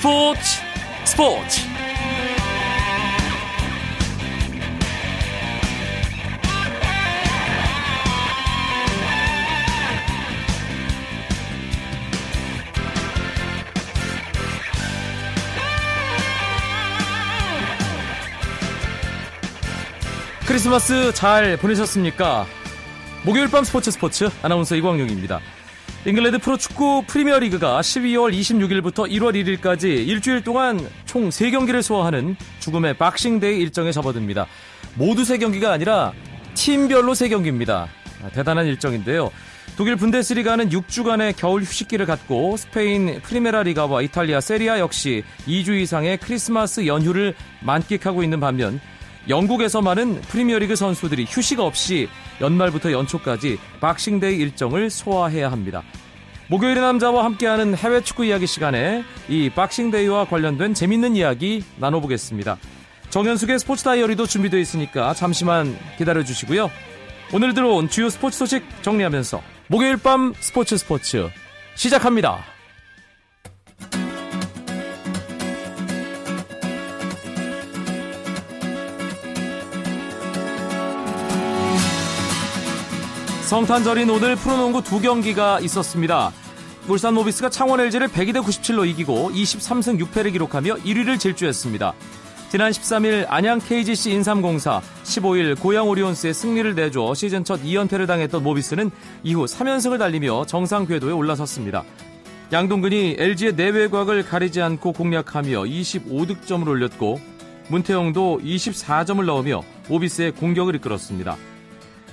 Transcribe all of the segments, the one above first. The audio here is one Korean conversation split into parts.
스포츠 스포츠 크리스마스 잘 보내셨습니까? 목요일 밤 스포츠 스포츠 아나운서 이광용입니다. 잉글랜드 프로축구 프리미어리그가 12월 26일부터 1월 1일까지 일주일 동안 총 3경기를 소화하는 죽음의 박싱데이 일정에 접어듭니다. 모두 3경기가 아니라 팀별로 3경기입니다. 아, 대단한 일정인데요. 독일 분데스리가는 6주간의 겨울 휴식기를 갖고 스페인 프리메라 리가와 이탈리아 세리에A 역시 2주 이상의 크리스마스 연휴를 만끽하고 있는 반면 영국에서 많은 프리미어리그 선수들이 휴식 없이 연말부터 연초까지 박싱데이 일정을 소화해야 합니다. 목요일의 남자와 함께하는 해외 축구 이야기 시간에 이 박싱데이와 관련된 재밌는 이야기 나눠보겠습니다. 정현숙의 스포츠 다이어리도 준비되어 있으니까 잠시만 기다려 주시고요. 오늘 들어온 주요 스포츠 소식 정리하면서 목요일 밤 스포츠 스포츠 시작합니다. 성탄절인 오늘 프로농구 두 경기가 있었습니다. 울산 모비스가 창원 LG를 102대 97로 이기고 23승 6패를 기록하며 1위를 질주했습니다. 지난 13일 안양 KGC 인삼공사, 15일 고양 오리온스의 승리를 내줘 시즌 첫 2연패를 당했던 모비스는 이후 3연승을 달리며 정상 궤도에 올라섰습니다. 양동근이 LG의 내외곽을 가리지 않고 공략하며 25득점을 올렸고 문태영도 24점을 넣으며 모비스의 공격을 이끌었습니다.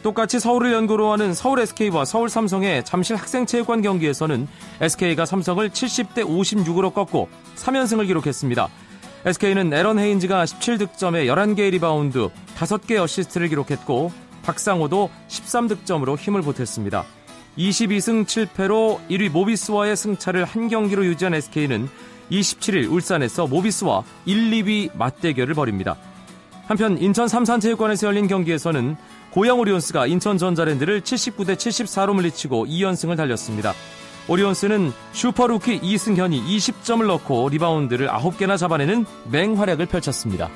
똑같이 서울을 연고로 하는 서울 SK와 서울 삼성의 잠실 학생체육관 경기에서는 SK가 삼성을 70대 56으로 꺾고 3연승을 기록했습니다. SK는 에런 헤인즈가 17득점에 11개의 리바운드, 5개 어시스트를 기록했고 박상오도 13득점으로 힘을 보탰습니다. 22승 7패로 1위 모비스와의 승차를 한 경기로 유지한 SK는 27일 울산에서 모비스와 1, 2위 맞대결을 벌입니다. 한편 인천 삼산체육관에서 열린 경기에서는 고양 오리온스가 인천 전자랜드를 79대 74로 물리치고 2연승을 달렸습니다. 오리온스는 슈퍼루키 이승현이 20점을 넣고 리바운드를 9개나 잡아내는 맹활약을 펼쳤습니다.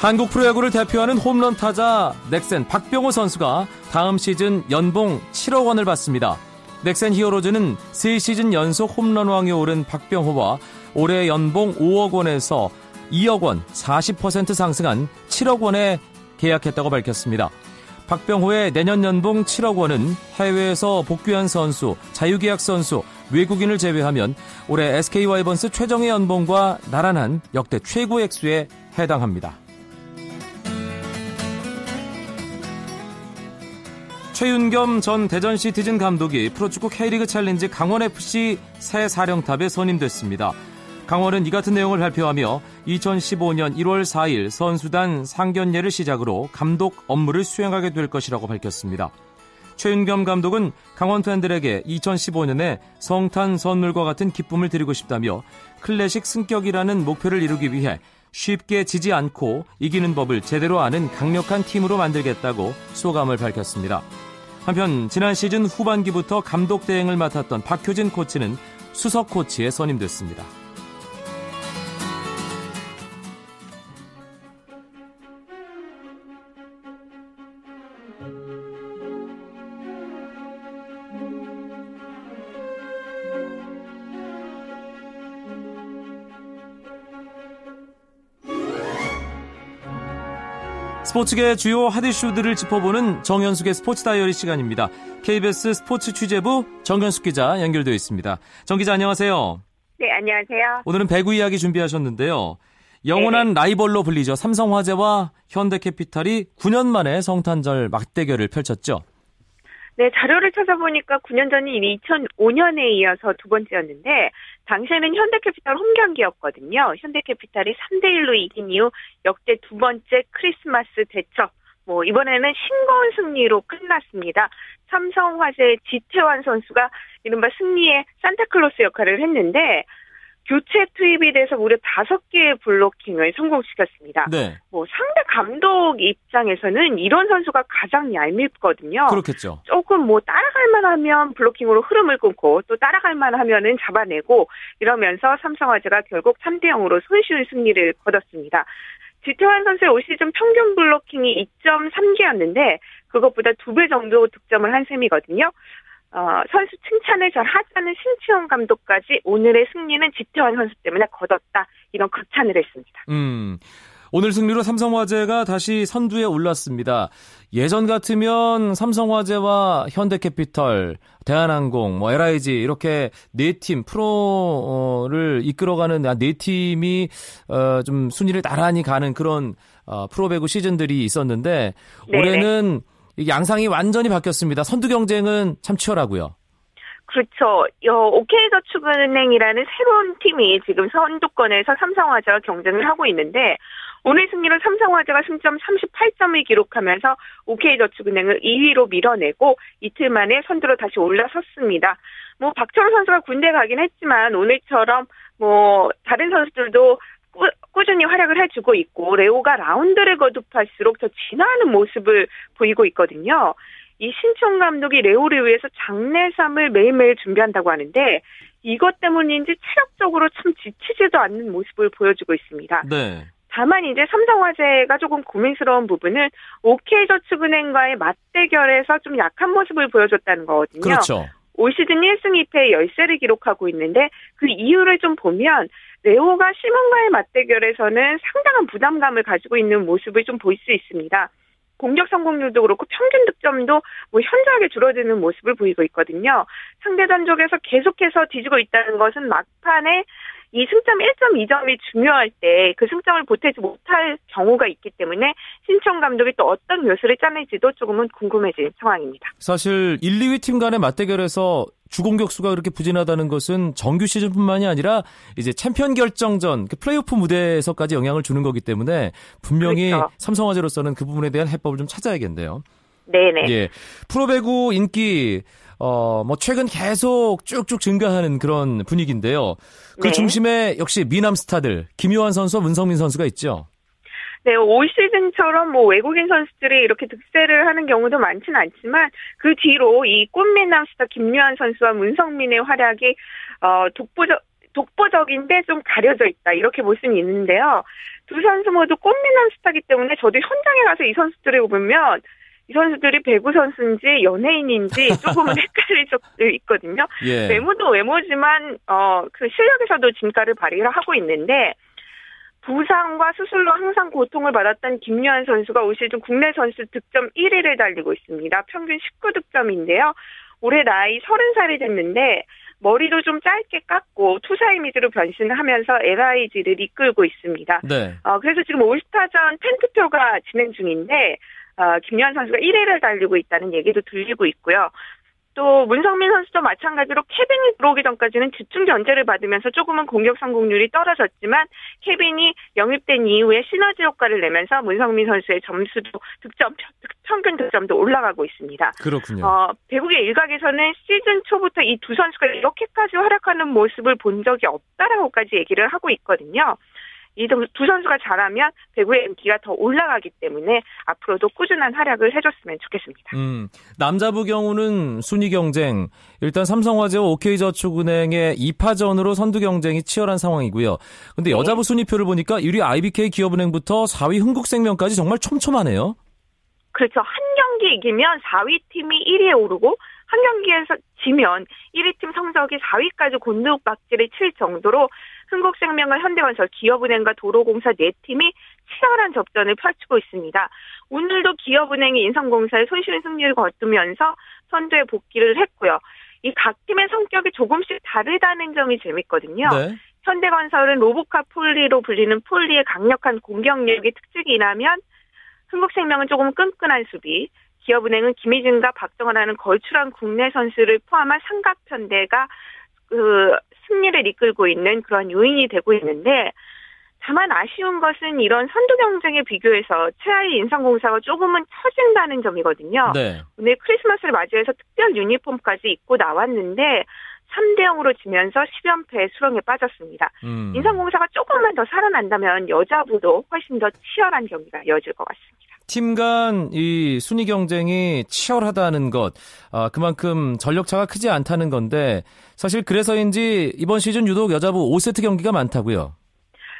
한국 프로야구를 대표하는 홈런 타자 넥센 박병호 선수가 다음 시즌 연봉 7억 원을 받습니다. 넥센 히어로즈는 3시즌 연속 홈런왕에 오른 박병호와 올해 연봉 5억 원에서 2억 원 40% 상승한 7억 원에 계약했다고 밝혔습니다. 박병호의 내년 연봉 7억 원은 해외에서 복귀한 선수, 자유계약 선수, 외국인을 제외하면 올해 SK 와이번스 최정의 연봉과 나란한 역대 최고 액수에 해당합니다. 최윤겸 전 대전 시티즌 감독이 프로축구 K리그 챌린지 강원FC 새 사령탑에 선임됐습니다. 강원은 이 같은 내용을 발표하며 2015년 1월 4일 선수단 상견례를 시작으로 감독 업무를 수행하게 될 것이라고 밝혔습니다. 최윤겸 감독은 강원 팬들에게 2015년에 성탄 선물과 같은 기쁨을 드리고 싶다며 클래식 승격이라는 목표를 이루기 위해 쉽게 지지 않고 이기는 법을 제대로 아는 강력한 팀으로 만들겠다고 소감을 밝혔습니다. 한편 지난 시즌 후반기부터 감독 대행을 맡았던 박효진 코치는 수석 코치에 선임됐습니다. 스포츠계 주요 핫 이슈들을 짚어보는 정현숙의 스포츠 다이어리 시간입니다. KBS 스포츠 취재부 정현숙 기자 연결되어 있습니다. 정 기자 안녕하세요. 네, 안녕하세요. 오늘은 배구 이야기 준비하셨는데요. 영원한 네. 라이벌로 불리죠. 삼성화재와 현대캐피탈이 9년 만에 성탄절 막대결을 펼쳤죠. 네, 자료를 찾아보니까 9년 전이 2005년에 이어서 두 번째였는데 당시에는 현대캐피탈 홈 경기였거든요. 현대캐피탈이 3대 1로 이긴 이후 역대 두 번째 크리스마스 대첩. 뭐 이번에는 싱거운 승리로 끝났습니다. 삼성화재 지태환 선수가 이른바 승리의 산타클로스 역할을 했는데 교체 투입이 돼서 무려 다섯 개의 블로킹을 성공시켰습니다. 네. 뭐 상대 감독 입장에서는 이런 선수가 가장 얄밉거든요. 그렇겠죠. 조금 뭐 따라갈 만하면 블로킹으로 흐름을 끊고 또 따라갈 만하면은 잡아내고 이러면서 삼성화재가 결국 3대 0으로 손쉬운 승리를 거뒀습니다. 지태환 선수의 올 시즌 평균 블로킹이 2.3개였는데 그것보다 두 배 정도 득점을 한 셈이거든요. 어, 선수 칭찬을 잘 하자는 신치원 감독까지 오늘의 승리는 지태환 선수 때문에 거뒀다. 이런 극찬을 했습니다. 음. 오늘 승리로 삼성화재가 다시 선두에 올랐습니다. 예전 같으면 삼성화재와 현대캐피털, 대한항공, 뭐 LIG 이렇게 네 팀 프로를 이끌어가는 네 팀이 어, 좀 순위를 나란히 가는 그런 어, 프로배구 시즌들이 있었는데 네네. 올해는 양상이 완전히 바뀌었습니다. 선두 경쟁은 참 치열하고요. 그렇죠. OK저축은행이라는 새로운 팀이 지금 선두권에서 삼성화재와 경쟁을 하고 있는데 오늘 승리로 삼성화재가 승점 38점을 기록하면서 OK저축은행을 2위로 밀어내고 이틀 만에 선두로 다시 올라섰습니다. 뭐 박철호 선수가 군대 가긴 했지만 오늘처럼 뭐 다른 선수들도 꾸, 꾸준히 활약을 해주고 있고 레오가 라운드를 거듭할수록 더 진화하는 모습을 보이고 있거든요. 이 신청 감독이 레오를 위해서 장례삼을 매일매일 준비한다고 하는데 이것 때문인지 체력적으로 참 지치지도 않는 모습을 보여주고 있습니다. 네. 다만 이제 삼성화재가 조금 고민스러운 부분은 OK저축은행과의 맞대결에서 좀 약한 모습을 보여줬다는 거거든요. 그렇죠. 올 시즌 1승 2패 열세를 기록하고 있는데 그 이유를 좀 보면 레오가 시몬과의 맞대결에서는 상당한 부담감을 가지고 있는 모습을 좀 볼 수 있습니다. 공격 성공률도 그렇고 평균 득점도 뭐 현저하게 줄어드는 모습을 보이고 있거든요. 상대 단족에서 계속해서 뒤지고 있다는 것은 막판에 이 승점 1.2점이 중요할 때 그 승점을 보태지 못할 경우가 있기 때문에 신청 감독이 또 어떤 묘수를 짜낼지도 조금은 궁금해진 상황입니다. 사실 1, 2위 팀 간의 맞대결에서 주공격수가 그렇게 부진하다는 것은 정규 시즌뿐만이 아니라 이제 챔피언 결정전 그 플레이오프 무대에서까지 영향을 주는 거기 때문에 분명히 그렇죠. 삼성화재로서는 그 부분에 대한 해법을 좀 찾아야겠네요. 네네. 예. 프로배구 인기 어, 뭐, 최근 계속 쭉쭉 증가하는 그런 분위기인데요. 그 네. 중심에 역시 미남 스타들, 김요한 선수와 문성민 선수가 있죠. 네, 올 시즌처럼 뭐 외국인 선수들이 이렇게 득세를 하는 경우도 많지는 않지만 그 뒤로 이 꽃미남 스타 김유한 선수와 문성민의 활약이 어 독보적 독보적인데 좀 가려져 있다 이렇게 볼 수는 있는데요. 두 선수 모두 꽃미남 스타기 때문에 저도 현장에 가서 이 선수들을 보면 이 선수들이 배구 선수인지 연예인인지 조금은 헷갈릴 적도 있거든요. 예. 외모도 외모지만 어 그 실력에서도 진가를 발휘를 하고 있는데 부상과 수술로 항상 고통을 받았던 김유한 선수가 올 시즌 국내 선수 득점 1위를 달리고 있습니다. 평균 19득점인데요. 올해 나이 30살이 됐는데 머리도 좀 짧게 깎고 투사 이미지로 변신을 하면서 LIG를 이끌고 있습니다. 네. 어, 그래서 지금 올스타전 팬투표가 진행 중인데 어, 김유한 선수가 1위를 달리고 있다는 얘기도 들리고 있고요. 또 문성민 선수도 마찬가지로 케빈이 들어오기 전까지는 집중 견제를 받으면서 조금은 공격 성공률이 떨어졌지만 케빈이 영입된 이후에 시너지 효과를 내면서 문성민 선수의 점수도 득점 평균 득점도 올라가고 있습니다. 그렇군요. 어, 배구의 일각에서는 시즌 초부터 이 두 선수가 이렇게까지 활약하는 모습을 본 적이 없다라고까지 얘기를 하고 있거든요. 이 두 선수가 잘하면 배구의 인기가 더 올라가기 때문에 앞으로도 꾸준한 활약을 해줬으면 좋겠습니다. 음, 남자부 경우는 순위 경쟁 일단 삼성화재와 OK저축은행의 2파전으로 선두 경쟁이 치열한 상황이고요. 근데 네. 여자부 순위표를 보니까 1위 IBK 기업은행부터 4위 흥국생명까지 정말 촘촘하네요. 그렇죠. 한 경기 이기면 4위 팀이 1위에 오르고 한 경기에서 지면 1위 팀 성적이 4위까지 곤두박질을 칠 정도로 흥국생명과 현대건설, 기업은행과 도로공사 네 팀이 치열한 접전을 펼치고 있습니다. 오늘도 기업은행이 인삼공사의 손쉬운 승리를 거두면서 선두에 복귀를 했고요. 이 각 팀의 성격이 조금씩 다르다는 점이 재밌거든요. 네. 현대건설은 로보카 폴리로 불리는 폴리의 강력한 공격력이 특징이라면 흥국생명은 조금 끈끈한 수비, 기업은행은 김희진과 박정환라는 걸출한 국내 선수를 포함한 삼각편대가 그 승리를 이끌고 있는 그런 요인이 되고 있는데 다만 아쉬운 것은 이런 선두 경쟁에 비교해서 최하위 인상공사가 조금은 처진다는 점이거든요. 네. 오늘 크리스마스를 맞이해서 특별 유니폼까지 입고 나왔는데 3대 0으로 지면서 10연패 수렁에 빠졌습니다. 음. 인삼공사가 조금만 더 살아난다면 여자부도 훨씬 더 치열한 경기가 이어질 것 같습니다. 팀 간 이 순위 경쟁이 치열하다는 것, 아, 그만큼 전력차가 크지 않다는 건데 사실 그래서인지 이번 시즌 유독 여자부 5세트 경기가 많다고요.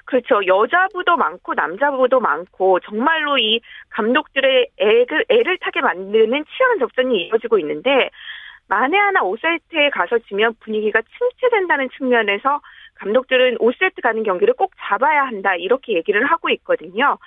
그렇죠. 여자부도 많고 남자부도 많고 정말로 이 감독들의 애를, 애를 타게 만드는 치열한 접전이 이어지고 있는데 만에 하나 5세트에 가서 지면 분위기가 침체된다는 측면에서 감독들은 5세트 가는 경기를 꼭 잡아야 한다 이렇게 얘기를 하고 있거든요.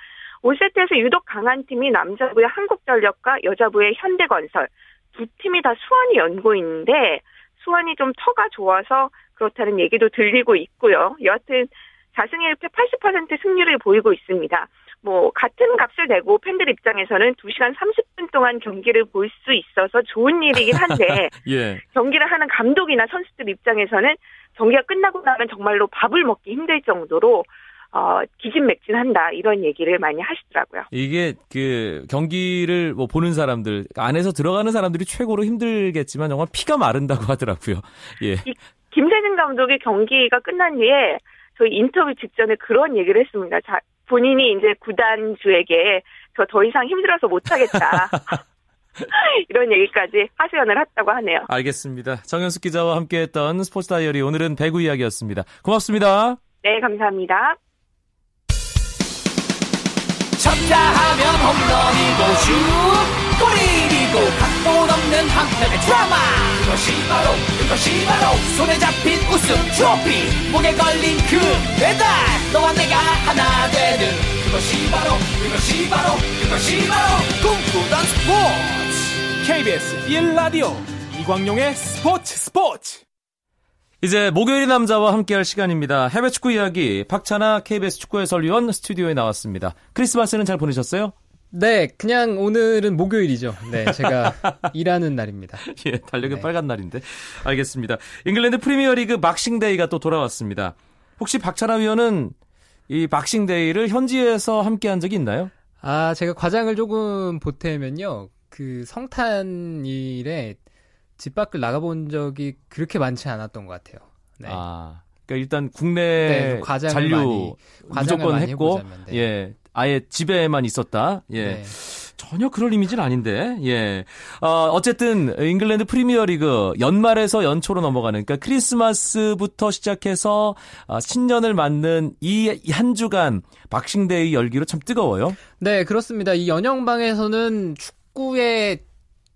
5세트에서 유독 강한 팀이 남자부의 한국전력과 여자부의 현대건설 두 팀이 다 수완이 연고 있는데 수완이 좀 터가 좋아서 그렇다는 얘기도 들리고 있고요. 여하튼 4승 1패 80% 승률을 보이고 있습니다. 뭐 같은 값을 내고 팬들 입장에서는 2시간 30분 동안 경기를 볼 수 있어서 좋은 일이긴 한데 예. 경기를 하는 감독이나 선수들 입장에서는 경기가 끝나고 나면 정말로 밥을 먹기 힘들 정도로 어, 기진맥진한다 이런 얘기를 많이 하시더라고요. 이게 그 경기를 뭐 보는 사람들 안에서 들어가는 사람들이 최고로 힘들겠지만 정말 피가 마른다고 하더라고요. 예. 김세진 감독이 경기가 끝난 뒤에 저희 인터뷰 직전에 그런 얘기를 했습니다. 자, 본인이 이제 구단주에게 저 더 이상 힘들어서 못하겠다. 이런 얘기까지 하소연을 했다고 하네요. 알겠습니다. 정현숙 기자와 함께했던 스포츠 다이어리 오늘은 배구 이야기였습니다. 고맙습니다. 네, 감사합니다. 쳤다 하면 홈런이고 슛 골이고 각본 없는 한편의 드라마 그것이 바로 그것이 바로 손에 잡힌 우승 트로피 목에 걸린 그 배달 너와 내가 하나 되는 그것이 바로 그것이 바로 그것이 바로 꿈꾸던 스포츠 KBS 1라디오 이광용의 스포츠 스포츠 이제 목요일 남자와 함께할 시간입니다. 해외 축구 이야기 박찬아 KBS 축구 해설위원 스튜디오에 나왔습니다. 크리스마스는 잘 보내셨어요? 네, 그냥 오늘은 목요일이죠. 네, 제가 일하는 날입니다. 예, 달력은 네. 빨간 날인데. 알겠습니다. 잉글랜드 프리미어리그 막싱데이가 또 돌아왔습니다. 혹시 박찬아 위원은 이 막싱데이를 현지에서 함께 한 적이 있나요? 아, 제가 과장을 조금 보태면요. 그 성탄일에 집 밖을 나가본 적이 그렇게 많지 않았던 것 같아요. 네. 아, 그러니까 일단 국내 네, 잔류 무조건 했고, 네. 예, 아예 집에만 있었다. 예. 네. 전혀 그럴 이미지는 아닌데, 예. 어, 어쨌든, 잉글랜드 프리미어리그 연말에서 연초로 넘어가는, 그러니까 크리스마스부터 시작해서 어, 신년을 맞는 이 한 주간 박싱데이 열기로 참 뜨거워요. 네, 그렇습니다. 이 영연방에서는 축구의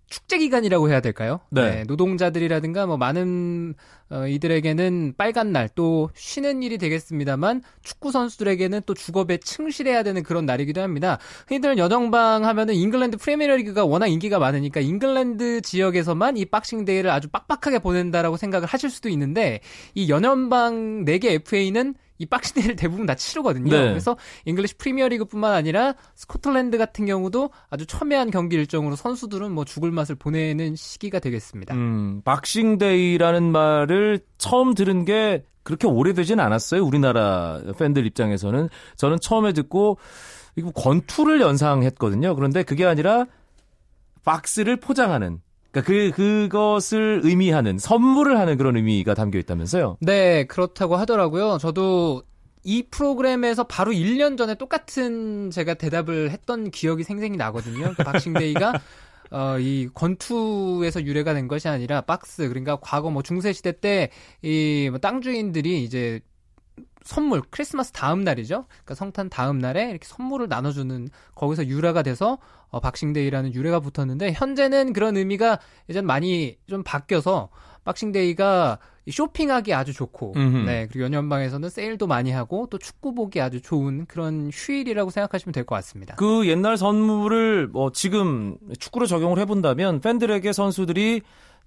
축제 기간이라고 해야 될까요? 네. 네. 노동자들이라든가 뭐 많은 어, 이들에게는 빨간 날 또 쉬는 날이 되겠습니다만 축구 선수들에게는 또 주업에 충실해야 되는 그런 날이기도 합니다. 흔히들 영연방 하면은 잉글랜드 프리미어리그가 워낙 인기가 많으니까 잉글랜드 지역에서만 이 박싱데이를 아주 빡빡하게 보낸다라고 생각을 하실 수도 있는데 이 영연방 4개 FA는 이 박싱데이를 대부분 다 치르거든요. 네. 그래서 잉글리시 프리미어리그뿐만 아니라 스코틀랜드 같은 경우도 아주 첨예한 경기 일정으로 선수들은 뭐 죽을 맛을 보내는 시기가 되겠습니다. 음, 박싱데이라는 말을 처음 들은 게 그렇게 오래되진 않았어요. 우리나라 팬들 입장에서는 저는 처음에 듣고 이거 권투를 연상했거든요. 그런데 그게 아니라 박스를 포장하는 그러니까 그 그것을 의미하는 선물을 하는 그런 의미가 담겨 있다면서요? 네, 그렇다고 하더라고요. 저도 이 프로그램에서 바로 1년 전에 똑같은 제가 대답을 했던 기억이 생생히 나거든요. 그러니까 박싱데이가 어, 이 권투에서 유래가 된 것이 아니라 박스 그러니까 과거 뭐 중세 시대 때 이 뭐 땅 주인들이 이제 선물 크리스마스 다음 날이죠. 그러니까 성탄 다음 날에 이렇게 선물을 나눠주는 거기서 유래가 돼서 어, 박싱데이라는 유래가 붙었는데 현재는 그런 의미가 예전 많이 좀 바뀌어서 박싱데이가 쇼핑하기 아주 좋고, 음흠. 네 그리고 영연방에서는 세일도 많이 하고 또 축구 보기 아주 좋은 그런 휴일이라고 생각하시면 될 것 같습니다. 그 옛날 선물을 뭐 지금 축구로 적용을 해본다면 팬들에게 선수들이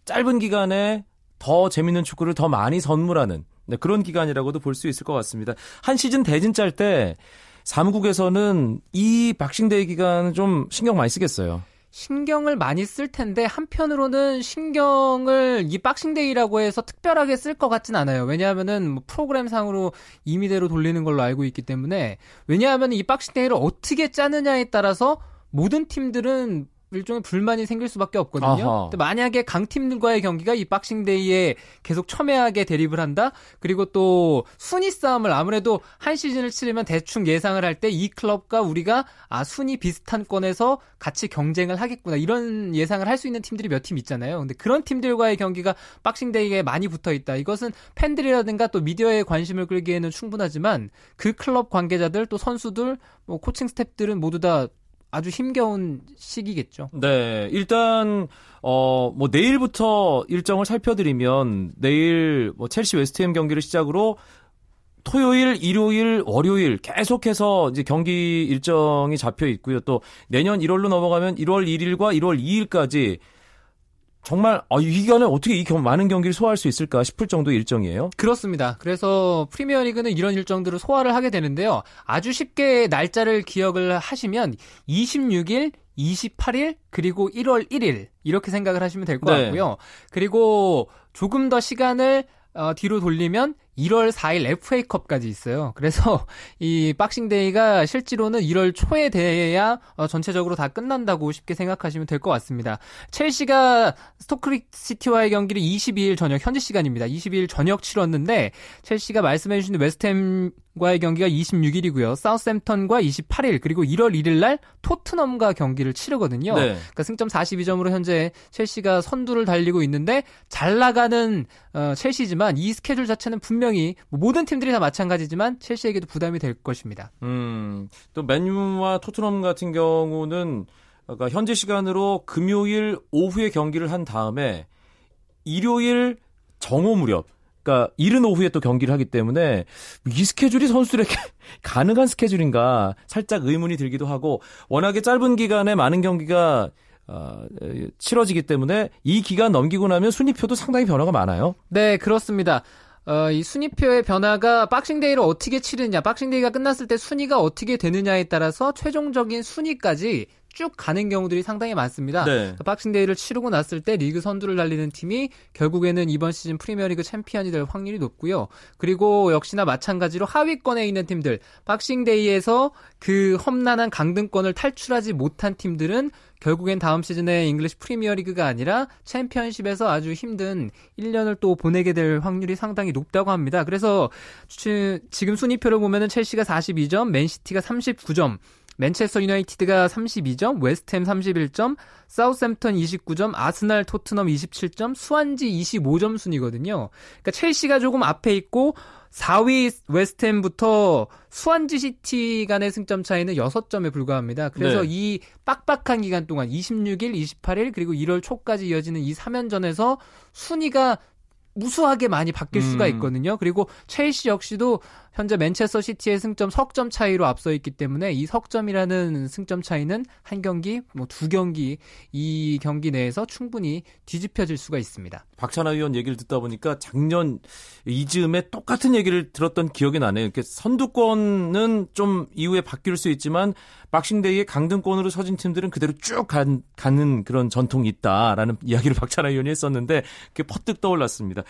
짧은 기간에 더 재밌는 축구를 더 많이 선물하는 네, 그런 기간이라고도 볼 수 있을 것 같습니다. 한 시즌 대진 짤 때 사무국에서는 이 박싱데이 기간은 좀 신경 많이 쓰겠어요. 신경을 많이 쓸 텐데 한편으로는 신경을 이 박싱데이라고 해서 특별하게 쓸 것 같진 않아요. 왜냐하면은 뭐 프로그램상으로 임의대로 돌리는 걸로 알고 있기 때문에 왜냐하면 이 박싱데이를 어떻게 짜느냐에 따라서 모든 팀들은 일종의 불만이 생길 수밖에 없거든요. 아하. 근데 만약에 강팀들과의 경기가 이 박싱데이에 계속 첨예하게 대립을 한다. 그리고 또 순위 싸움을 아무래도 한 시즌을 치르면 대충 예상을 할 때 이 클럽과 우리가 아 순위 비슷한 권에서 같이 경쟁을 하겠구나 이런 예상을 할 수 있는 팀들이 몇 팀 있잖아요. 근데 그런 팀들과의 경기가 박싱데이에 많이 붙어 있다. 이것은 팬들이라든가 또 미디어의 관심을 끌기에는 충분하지만 그 클럽 관계자들 또 선수들 뭐 코칭 스태프들은 모두 다 아주 힘겨운 시기겠죠. 네, 일단 어 뭐 내일부터 일정을 살펴드리면 내일 뭐 첼시 웨스트햄 경기를 시작으로 토요일, 일요일, 월요일 계속해서 이제 경기 일정이 잡혀 있고요. 또 내년 1월로 넘어가면 1월 1일과 1월 2일까지 정말 아, 이 기간에 어떻게 이 경- 많은 경기를 소화할 수 있을까 싶을 정도의 일정이에요. 그렇습니다. 그래서 프리미어리그는 이런 일정들을 소화를 하게 되는데요. 아주 쉽게 날짜를 기억을 하시면 26일, 28일, 그리고 1월 1일 이렇게 생각을 하시면 될것 네. 같고요. 그리고 조금 더 시간을 어, 뒤로 돌리면 1월 4일 FA컵까지 있어요. 그래서 이 박싱데이가 실제로는 1월 초에 돼야 어, 전체적으로 다 끝난다고 쉽게 생각하시면 될 것 같습니다. 첼시가 스토크 시티와의 경기를 22일 저녁 현지 시간입니다. 22일 저녁 치렀는데 첼시가 말씀해 주신 웨스트햄 과의 경기가 26일이고요. 사우스햄턴과 28일 그리고 1월 1일 날 토트넘과 경기를 치르거든요. 네. 그러니까 승점 42점으로 현재 첼시가 선두를 달리고 있는데 잘 나가는 어, 첼시지만 이 스케줄 자체는 분명히 뭐 모든 팀들이 다 마찬가지지만 첼시에게도 부담이 될 것입니다. 음, 또 맨유와 토트넘 같은 경우는 아까 현재 시간으로 금요일 오후에 경기를 한 다음에 일요일 정오 무렵, 그러니까 이른 오후에 또 경기를 하기 때문에 이 스케줄이 선수들에게 가능한 스케줄인가 살짝 의문이 들기도 하고 워낙에 짧은 기간에 많은 경기가 어, 치러지기 때문에 이 기간 넘기고 나면 순위표도 상당히 변화가 많아요. 네, 그렇습니다. 어, 이 순위표의 변화가 박싱데이를 어떻게 치르느냐, 박싱데이가 끝났을 때 순위가 어떻게 되느냐에 따라서 최종적인 순위까지 쭉 가는 경우들이 상당히 많습니다. 네. 박싱데이를 치르고 났을 때 리그 선두를 달리는 팀이 결국에는 이번 시즌 프리미어리그 챔피언이 될 확률이 높고요. 그리고 역시나 마찬가지로 하위권에 있는 팀들, 박싱데이에서 그 험난한 강등권을 탈출하지 못한 팀들은 결국엔 다음 시즌에 잉글리시 프리미어리그가 아니라 챔피언십에서 아주 힘든 1년을 또 보내게 될 확률이 상당히 높다고 합니다. 그래서 지- 지금 순위표를 보면은 첼시가 42점, 맨시티가 39점, 맨체스터 유나이티드가 32점, 웨스트햄 31점, 사우스햄턴 29점, 아스날, 토트넘 27점, 스완지 25점 순이거든요. 그러니까 첼시가 조금 앞에 있고 4위 웨스트햄부터 스완지 시티 간의 승점 차이는 6점에 불과합니다. 그래서 네. 이 빡빡한 기간 동안 26일, 28일 그리고 1월 초까지 이어지는 이 3연전에서 순위가 무수하게 많이 바뀔 수가 음. 있거든요. 그리고 첼시 역시도 현재 맨체스터 시티의 승점 석점 차이로 앞서 있기 때문에 이 석점이라는 승점 차이는 한 경기, 뭐 두 경기 이 경기 내에서 충분히 뒤집혀질 수가 있습니다. 박찬하 위원 얘기를 듣다 보니까 작년 이즈음에 똑같은 얘기를 들었던 기억이 나네요. 선두권은 좀 이후에 바뀔 수 있지만 박싱데이의 강등권으로 서진 팀들은 그대로 쭉 간, 가는 그런 전통이 있다라는 이야기를 박찬하 위원이 했었는데 그게 퍼뜩 떠올랐습니다.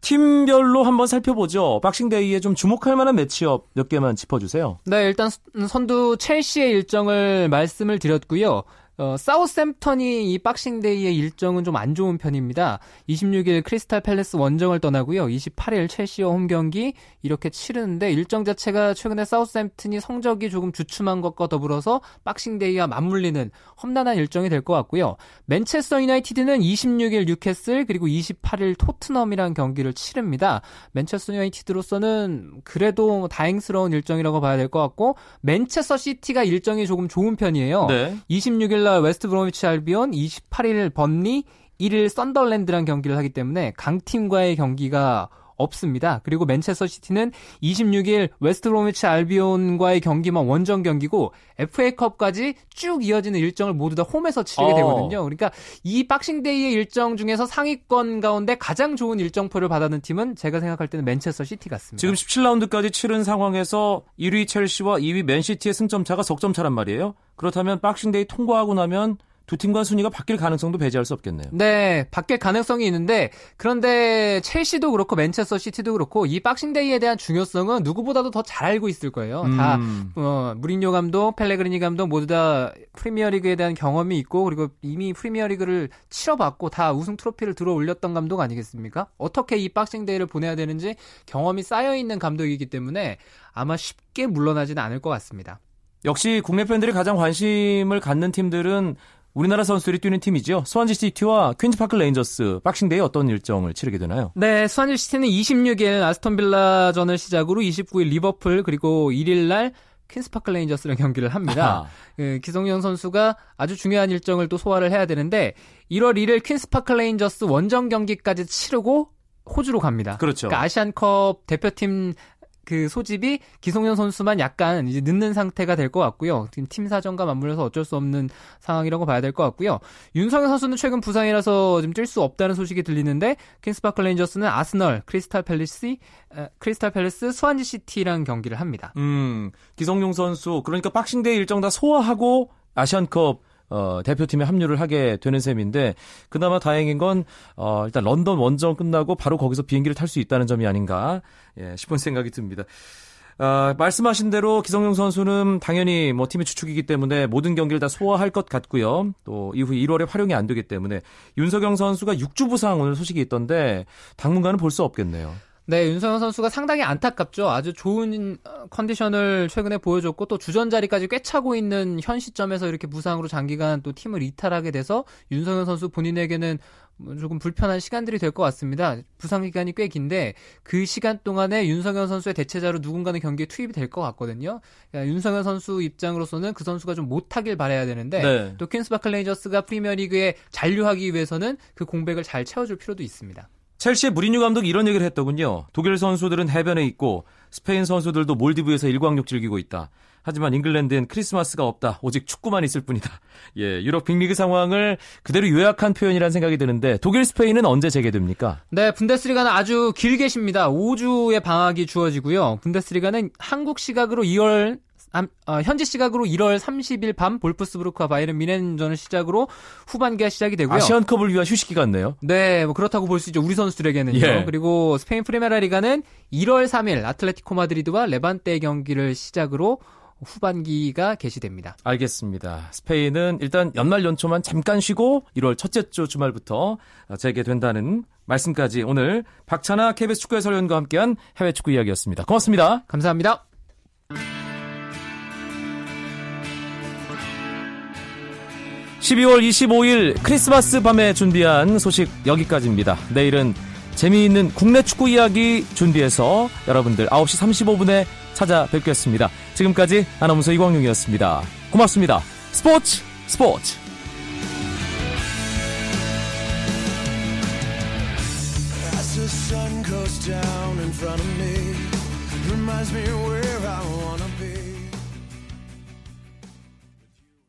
팀별로 한번 살펴보죠. 박싱데이에 좀 주목할 만한 matchup 몇 개만 짚어주세요. 네, 일단 선- 선두 첼시의 일정을 말씀을 드렸고요. 어, 사우스햄턴이 이 박싱데이의 일정은 좀 안 좋은 편입니다. 26일 크리스탈 팰레스 원정을 떠나고요. 28일 첼시와 홈 경기 이렇게 치르는데 일정 자체가 최근에 사우스햄튼이 성적이 조금 주춤한 것과 더불어서 박싱데이와 맞물리는 험난한 일정이 될 것 같고요. 맨체스터 유나이티드는 26일 뉴캐슬 그리고 28일 토트넘이랑 경기를 치릅니다. 맨체스터 유나이티드로서는 그래도 다행스러운 일정이라고 봐야 될 것 같고 맨체스터 시티가 일정이 조금 좋은 편이에요. 네. 26일 날 웨스트 브로미치 알비온, 28일 번리, 1일 썬덜랜드랑 경기를 하기 때문에 강팀과의 경기가 없습니다. 그리고 맨체스터 시티는 26일 웨스트 브로미치 알비온과의 경기만 원정 경기고 FA컵까지 쭉 이어지는 일정을 모두 다 홈에서 치르게 어. 되거든요. 그러니까 이 박싱데이의 일정 중에서 상위권 가운데 가장 좋은 일정표를 받아든 팀은 제가 생각할 때는 맨체스터 시티 같습니다. 지금 17라운드까지 치른 상황에서 1위 첼시와 2위 맨시티의 승점 차가 석점 차란 말이에요. 그렇다면 박싱데이 통과하고 나면 두 팀간 순위가 바뀔 가능성도 배제할 수 없겠네요. 네, 바뀔 가능성이 있는데 그런데 첼시도 그렇고 맨체스터 시티도 그렇고 이 박싱데이에 대한 중요성은 누구보다도 더 잘 알고 있을 거예요. 음. 다 어, 무리뉴 감독, 펠레그리니 감독 모두 다 프리미어리그에 대한 경험이 있고 그리고 이미 프리미어리그를 치러봤고 다 우승 트로피를 들어 올렸던 감독 아니겠습니까? 어떻게 이 박싱데이를 보내야 되는지 경험이 쌓여 있는 감독이기 때문에 아마 쉽게 물러나지는 않을 것 같습니다. 역시 국내 팬들이 가장 관심을 갖는 팀들은 우리나라 선수들이 뛰는 팀이죠. 스완지 시티와 퀸즈파크 레인저스 박싱데이 어떤 일정을 치르게 되나요? 네, 스완지 시티는 26일 아스톤 빌라전을 시작으로 29일 리버풀 그리고 1일 날 퀸스파크 레인저스랑 경기를 합니다. 그 기성용 선수가 아주 중요한 일정을 또 소화를 해야 되는데 1월 1일 퀸스파크 레인저스 원정 경기까지 치르고 호주로 갑니다. 그렇죠. 그러니까 아시안컵 대표팀 그 소집이 기성용 선수만 약간 이제 늦는 상태가 될 것 같고요. 지금 팀 사정과 맞물려서 어쩔 수 없는 상황이라고 봐야 될 것 같고요. 윤석영 선수는 최근 부상이라서 지금 뛸수 없다는 소식이 들리는데 퀸스파크 레인저스는 아스널, 크리스탈 팰리스, 에, 크리스탈 팰리스, 스완지 시티랑 경기를 합니다. 음, 기성용 선수 그러니까 박싱데이 일정 다 소화하고 아시안컵 어, 대표팀에 합류를 하게 되는 셈인데 그나마 다행인 건 어, 일단 런던 원정 끝나고 바로 거기서 비행기를 탈 수 있다는 점이 아닌가 예, 싶은 생각이 듭니다. 아, 말씀하신 대로 기성용 선수는 당연히 뭐 팀의 주축이기 때문에 모든 경기를 다 소화할 것 같고요. 또 이후 1월에 활용이 안 되기 때문에 윤석영 선수가 6주 부상 오늘 소식이 있던데 당분간은 볼 수 없겠네요. 네, 윤석영 선수가 상당히 안타깝죠. 아주 좋은 어, 컨디션을 최근에 보여줬고 또 주전 자리까지 꿰차고 있는 현 시점에서 이렇게 부상으로 장기간 또 팀을 이탈하게 돼서 윤석영 선수 본인에게는 뭐 조금 불편한 시간들이 될 것 같습니다. 부상 기간이 꽤 긴데 그 시간 동안에 윤석영 선수의 대체자로 누군가는 경기에 투입이 될 것 같거든요. 그러니까 윤석영 선수 입장으로서는 그 선수가 좀 못하길 바라야 되는데 네. 또 퀸스파크 레인저스가 프리미어리그에 잔류하기 위해서는 그 공백을 잘 채워줄 필요도 있습니다. 첼시의 무리뉴 감독이 이런 얘기를 했더군요. 독일 선수들은 해변에 있고 스페인 선수들도 몰디브에서 일광욕 즐기고 있다. 하지만 잉글랜드엔 크리스마스가 없다. 오직 축구만 있을 뿐이다. 예, 유럽 빅리그 상황을 그대로 요약한 표현이라는 생각이 드는데 독일 스페인은 언제 재개됩니까? 네, 분데스리가는 아주 길게 쉽니다. 5주의 방학이 주어지고요. 분데스리가는 한국 시각으로 2월 아, 어, 현지 시각으로 1월 30일 밤 볼프스부르크와 바이에른 미넨전을 시작으로 후반기가 시작이 되고요. 아시안컵을 위한 휴식기 같네요. 네, 뭐 그렇다고 볼 수 있죠. 우리 선수들에게는요. 예. 그리고 스페인 프리메라 리가는 1월 3일 아틀레티코 마드리드와 레반테 경기를 시작으로 후반기가 개시됩니다. 알겠습니다. 스페인은 일단 연말 연초만 잠깐 쉬고 1월 첫째 주 주말부터 재개된다는 말씀까지 오늘 박찬아 KBS 축구 해설위원과 함께한 해외 축구 이야기였습니다. 고맙습니다. 감사합니다. 십이월 25일 크리스마스 밤에 준비한 소식 여기까지입니다. 내일은 재미있는 국내 축구 이야기 준비해서 여러분들 9시 35분에 찾아뵙겠습니다. 지금까지 아나운서 이광용이었습니다. 고맙습니다. 스포츠 스포츠